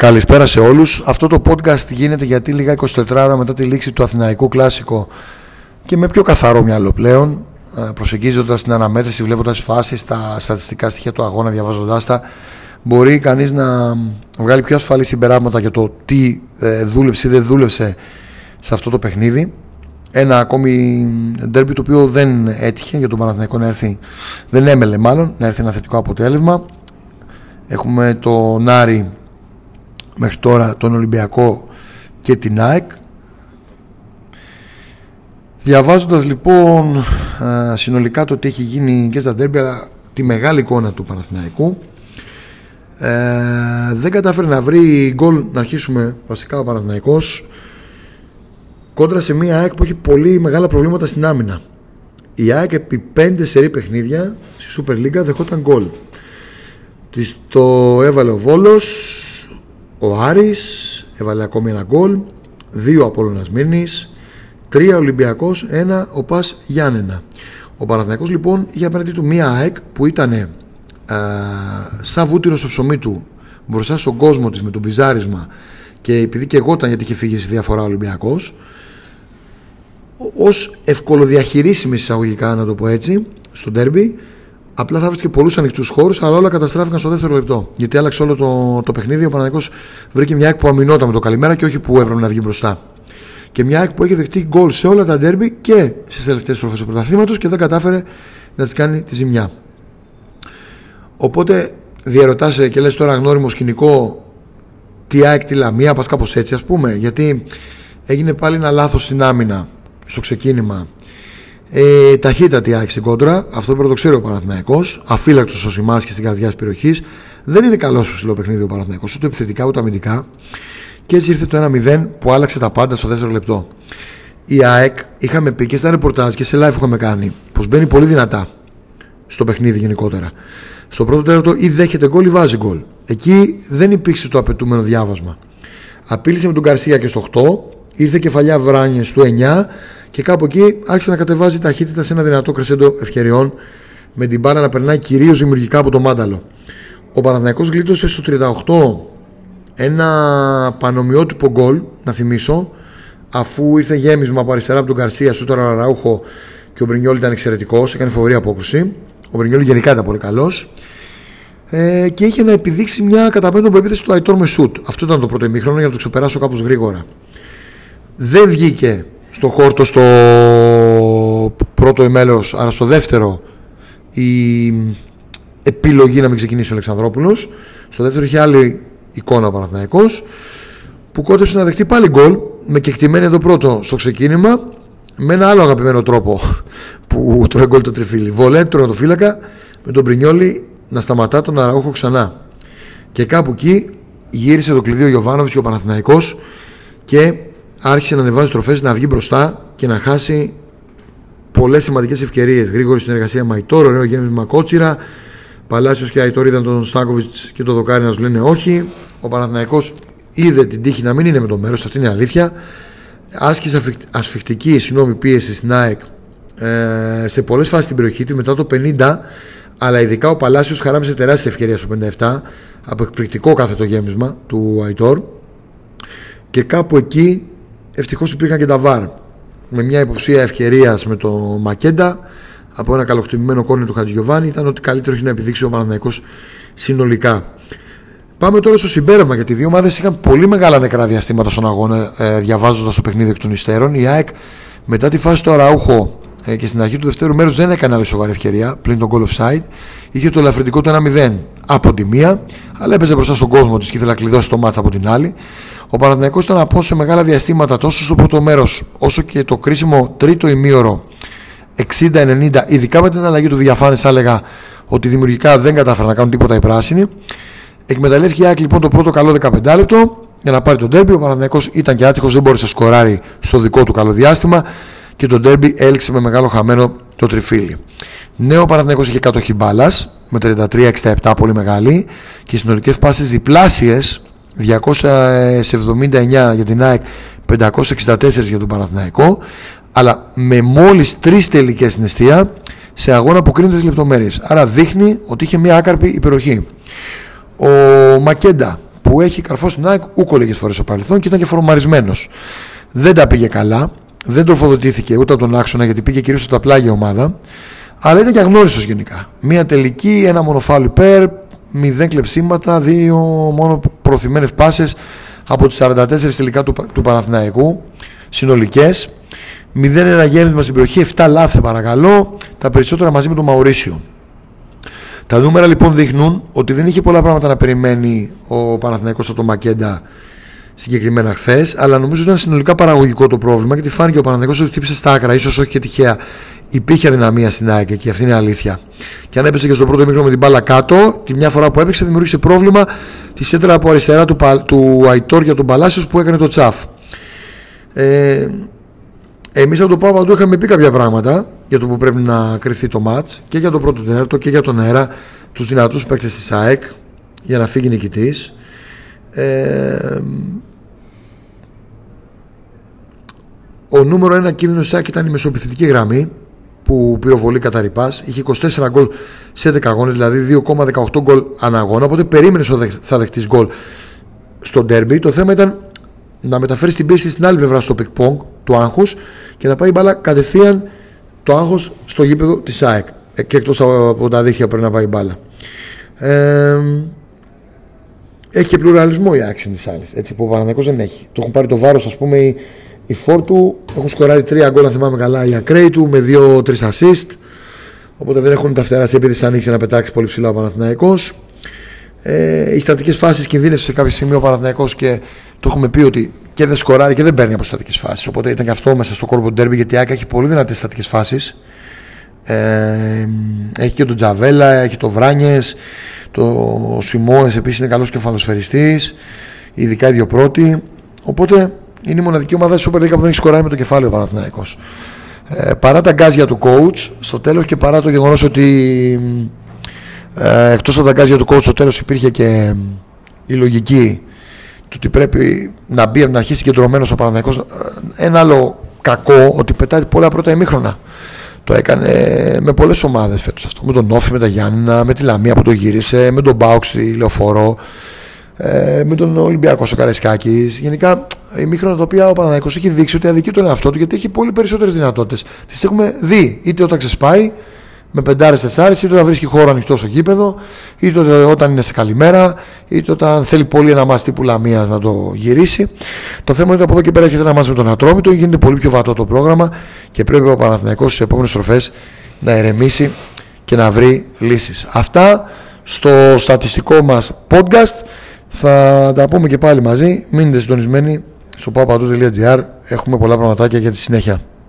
Καλησπέρα σε όλους. Αυτό το podcast γίνεται γιατί λίγα 24 ώρα μετά τη λήξη του Αθηναϊκού Κλάσικο και με πιο καθαρό μυαλό πλέον, ε, προσεγγίζοντας την αναμέτρηση, βλέποντας φάσεις, τα στατιστικά στοιχεία του αγώνα, διαβάζοντάς τα, μπορεί κανείς να βγάλει πιο ασφαλή συμπεράσματα για το τι ε, δούλεψε ή δεν δούλεψε σε αυτό το παιχνίδι. Ένα ακόμη ντέρμπι το οποίο δεν έτυχε για τον Παναθηναϊκό να έρθει, δεν έμελε μάλλον, να έρθει ένα θετικό αποτέλεσμα. Έχουμε τον Άρη μέχρι τώρα τον Ολυμπιακό και την ΑΕΚ. Διαβάζοντας λοιπόν συνολικά το τι έχει γίνει και στα ντέρμπι αλλά τη μεγάλη εικόνα του Παναθηναϊκού ε, δεν κατάφερε να βρει γκολ να αρχίσουμε βασικά ο Παναθηναϊκός κόντρα σε μια ΑΕΚ που έχει πολύ μεγάλα προβλήματα στην άμυνα. Η ΑΕΚ επί 5 σερή παιχνίδια στη Super League δεχόταν γκολ. Της το έβαλε ο Βόλος, ο Άρης έβαλε ακόμη ένα γκολ, δύο Απόλλωνας Μήνης, τρία Ολυμπιακός, ένα ο Πας Γιάννενα. Ο Παναθηναϊκός λοιπόν είχε απέναντί του μία ΑΕΚ που ήταν ε, σαν βούτυρο στο ψωμί του μπροστά στον κόσμο της με το πιζάρισμα και επειδή και εγώ ήταν γιατί είχε φύγει σε διαφορά ο Ολυμπιακός ως ευκολοδιαχειρίσιμης εισαγωγικά να το πω έτσι στο ντέρμπι Απλά θα βρίσκε πολλούς ανοιχτούς χώρους, αλλά όλα καταστράφηκαν στο δεύτερο λεπτό. Γιατί άλλαξε όλο το, το παιχνίδι. Ο Παναγικός βρήκε μια εκ που αμυνόταν με το καλημέρα και όχι που έπρεπε να βγει μπροστά. Και μια εκ που έχει δεχτεί γκολ σε όλα τα ντέρμπι και στις τελευταίες στροφές του πρωταθλήματος και δεν κατάφερε να της κάνει τη ζημιά. Οπότε διαρωτάσαι και λες τώρα γνώριμο σκηνικό τι ΑΕΚ τη Λαμία, πας κάπως έτσι ας πούμε. Γιατί έγινε πάλι ένα λάθος στην άμυνα στο ξεκίνημα ε, ταχύτατη άκη στην κόντρα, αυτό πρέπει να το ξέρει ο Παναθυναϊκό. Αφύλακτος ο Σιμά και στην καρδιά της περιοχής. Δεν είναι καλός στο ψηλό παιχνίδι ο Παναθυναϊκό, ούτε επιθετικά ούτε αμυντικά. Και έτσι ήρθε το 1-0 που άλλαξε τα πάντα στο δεύτερο λεπτό. Η ΑΕΚ είχαμε πει και στα ρεπορτάζ και σε live που είχαμε κάνει πως μπαίνει πολύ δυνατά στο παιχνίδι γενικότερα. Στο πρώτο τέταρτο ή δέχεται γκολ ή βάζει γκολ. Εκεί δεν υπήρξε το απαιτούμενο διάβασμα. Απείλησε με τον Καρσία και στο 8, ήρθε κεφαλιά Βράνιες στο 9 και κάπου εκεί άρχισε να κατεβάζει ταχύτητα σε ένα δυνατό κρεσέντο ευκαιριών με την μπάρα να περνάει κυρίως δημιουργικά από το μάνταλο. Ο Παναθηναϊκός γλίτωσε στο 38 ένα πανομοιότυπο γκολ, να θυμίσω, αφού ήρθε γέμισμα από αριστερά από τον Καρσία, σου τώρα Ραούχο και ο Μπρινιόλ ήταν εξαιρετικός, έκανε φοβερή απόκρουση. Ο Μπρινιόλ γενικά ήταν πολύ καλός. Ε, και είχε να επιδείξει μια καταπέντον επίθεση του Αϊτόρ με σουτ. Αυτό ήταν το πρώτο ημίχρονο για να το ξεπεράσω κάπως γρήγορα. Δεν βγήκε στο χόρτο στο πρώτο ημέλος αλλά στο δεύτερο η επιλογή να μην ξεκινήσει ο Αλεξανδρόπουλος. Στο δεύτερο είχε άλλη εικόνα ο Παναθηναϊκός που κότεψε να δεχτεί πάλι γκολ με κεκτημένη εδώ πρώτο στο ξεκίνημα με ένα άλλο αγαπημένο τρόπο που τρώει γκολ το τριφύλι. Βολέτρο το φύλακα με τον Πρινιόλι να σταματά τον Αραούχο ξανά. Και κάπου εκεί γύρισε το κλειδί ο Γιωβάνοβης και ο Παναθηναϊκός και άρχισε να ανεβάζει τροφές, να βγει μπροστά και να χάσει πολλές σημαντικές ευκαιρίες. Γρήγορη συνεργασία Μαϊτόρ, ωραίο γέμισμα Κότσιρα. Παλάσιος και Αϊτόρ είδαν τον Στάκοβιτς και τον Δοκάρι να σου λένε όχι. Ο Παναθηναϊκός είδε την τύχη να μην είναι με το μέρος, αυτή είναι η αλήθεια. Άσκησε ασφιχτική συγγνώμη, πίεση στην ΑΕΚ ε, σε πολλές φάσεις στην περιοχή της μετά το 50. Αλλά ειδικά ο Παλάσιος χαράμισε τεράστια ευκαιρία στο 57 από εκπληκτικό κάθετο γέμισμα του Αϊτόρ. Και κάπου εκεί Ευτυχώς υπήρχαν και τα βάρ. Με μια υποψία ευκαιρίας με το Μακέντα από ένα καλοκτημημένο κόρνο του Χατζιωβάνη ήταν ότι καλύτερο έχει να επιδείξει ο Παναναναϊκό συνολικά. Πάμε τώρα στο συμπέρασμα γιατί οι δύο ομάδες είχαν πολύ μεγάλα νεκρά διαστήματα στον αγώνα ε, διαβάζοντας το παιχνίδι εκ των υστέρων. Η ΑΕΚ μετά τη φάση του Αραούχο ε, και στην αρχή του δεύτερου μέρους δεν έκανε άλλη σοβαρή ευκαιρία πλην τον goal offside. Είχε το ελαφρυντικό του 1-0 από τη μία, αλλά έπαιζε μπροστά στον κόσμο της και ήθελε να κλειδώσει το μάτσα από την άλλη. Ο Παναθηναϊκός ήταν από σε μεγάλα διαστήματα τόσο στο πρώτο μέρος όσο και το κρίσιμο τρίτο ημίωρο 60-90, ειδικά με την αλλαγή του Διαφάνη, θα έλεγα ότι δημιουργικά δεν κατάφεραν να κάνουν τίποτα οι πράσινοι. Εκμεταλλεύτηκε η ΑΕΚ λοιπόν το πρώτο καλό 15 λεπτό για να πάρει τον τέρμπι. Ο Παναθηναϊκός ήταν και άτυχος, δεν μπόρεσε να σκοράρει στο δικό του καλό διάστημα και τον τέρμπι έληξε με μεγάλο χαμένο το τριφύλι. Νέο Παναθηναϊκός είχε κατοχή μπάλας με 33-67 πολύ μεγάλη και συνολικές πάσει διπλάσιες 279 για την ΑΕΚ 564 για τον Παναθηναϊκό αλλά με μόλις τρεις τελικές στην σε αγώνα που κρίνεται στις λεπτομέρειες. Άρα δείχνει ότι είχε μια άκαρπη υπεροχή. Ο Μακέντα που έχει καρφώσει την ΑΕΚ ούκο λίγες φορές στο παρελθόν και ήταν και φορμαρισμένος. Δεν τα πήγε καλά δεν τροφοδοτήθηκε ούτε από τον άξονα γιατί πήγε κυρίως από τα πλάγια ομάδα αλλά ήταν και αγνώριστος γενικά. Μία τελική, ένα μονοφάλι περ, Μηδέν κλεψίματα, δύο μόνο προθυμένε πάσες από τις 44 τελικά του, του Παναθηναϊκού συνολικές. μηδέν ένα γέμισμα στην περιοχή, 7 λάθη παρακαλώ, τα περισσότερα μαζί με τον Μαουρίσιο. Τα νούμερα λοιπόν δείχνουν ότι δεν είχε πολλά πράγματα να περιμένει ο Παναθηναϊκός από τον Μακέντα συγκεκριμένα χθες, αλλά νομίζω ότι ήταν συνολικά παραγωγικό το πρόβλημα γιατί φάνηκε ο Παναθηναϊκός ότι χτύπησε στα άκρα, ίσως όχι και τυχαία. Υπήρχε αδυναμία στην ΑΕΚ και αυτή είναι αλήθεια. Και αν έπεσε και στο πρώτο μήκρο με την μπάλα κάτω, τη μια φορά που έπαιξε δημιούργησε πρόβλημα τη σέντρα από αριστερά του, του Αϊτόρ για τον Παλάσιος που έκανε το τσαφ. Ε, Εμείς από το Πάο Παντού είχαμε πει κάποια πράγματα για το που πρέπει να κρυθεί το ματ και για το πρώτο τενέρτο και για τον αέρα, τους δυνατούς παίκτες της ΑΕΚ για να φύγει νικητής. Ε, ο νούμερο ένα κίνδυνος της ΑΕΚ ήταν η μεσοπιθετική γραμμή που πυροβολεί κατά ρηπάς. Είχε 24 γκολ σε 11 αγώνες, δηλαδή 2,18 γκολ ανά αγώνα. Οπότε περίμενε ότι θα δεχτείς γκολ στο ντέρμπι. Το θέμα ήταν να μεταφέρεις την πίεση στην άλλη πλευρά στο peak του άγχους και να πάει μπάλα κατευθείαν το άγχος στο γήπεδο της ΑΕΚ. Ε, και εκτός από τα δίχτυα πρέπει να πάει μπάλα. Ε, έχει και πλουραλισμό η AEK σε αυτό. Έτσι που ο ΠΑΟΚ γενικώς δεν έχει. Το έχουν πάρει το βάρος, ας πούμε, οι, οι φορ του. Έχουν σκοράρει τρία γκολ, αν θυμάμαι καλά, οι ακραίοι του με δύο-τρεις assist. Οπότε δεν έχουν τα φτερά τη επίθεση ανοίξει να πετάξει πολύ ψηλά ο Παναθηναϊκός. Ε, οι στατικές φάσεις κινδύνευσε σε κάποιο σημείο ο Παναθηναϊκός και το έχουμε πει ότι και δεν σκοράρει και δεν παίρνει από στατικές φάσεις. Οπότε ήταν και αυτό μέσα στο κόρπο ντέρμπι γιατί η Άκα έχει πολύ δυνατές στατικές φάσεις. Ε, έχει και τον Τζαβέλα, έχει το Βράνιες, το Σιμόε επίσης είναι καλός κεφαλοσφαιριστής, ειδικά οι δύο πρώτοι. Οπότε είναι η μοναδική ομάδα της Super League που δεν έχει σκοράρει με το κεφάλαιο ο Παναθηναϊκός. Ε, παρά τα γκάζια του coach στο τέλος και παρά το γεγονός ότι ε, εκτός από τα γκάζια του coach στο τέλος υπήρχε και η λογική του ότι πρέπει να μπει να αρχίσει κεντρωμένος ο Παναθηναϊκός ε, ένα άλλο κακό ότι πετάει πολλά πρώτα ημίχρονα το έκανε με πολλές ομάδες φέτος αυτό. Με τον Όφη, με τα Γιάννηνα, με τη Λαμία που το γύρισε, με τον Μπάουξ στη Λεωφόρο, ε, με τον Ολυμπιακό στο Καραϊσκάκης. Γενικά ημίχρονα τα οποία ο Παναθηναϊκός έχει δείξει ότι αδικεί τον εαυτό του γιατί έχει πολύ περισσότερες δυνατότητες. Τις έχουμε δει είτε όταν ξεσπάει με πεντάρες τεσσάρες, είτε όταν βρίσκει χώρο ανοιχτό στο γήπεδο, είτε όταν είναι σε καλημέρα, είτε όταν θέλει πολύ ένα μάτι τύπου Λαμία να το γυρίσει. Το θέμα είναι ότι από εδώ και πέρα έρχεται ένα μάτι με τον Ατρόμητο, γίνεται πολύ πιο βατό το πρόγραμμα και πρέπει ο Παναθηναϊκός στις επόμενες στροφές να ερεμήσει και να βρει λύσεις. Αυτά στο στατιστικό μας podcast. Θα τα πούμε και πάλι μαζί. Μείνετε συντονισμένοι στο papadu.gr. Έχουμε πολλά πραγματάκια για τη συνέχεια.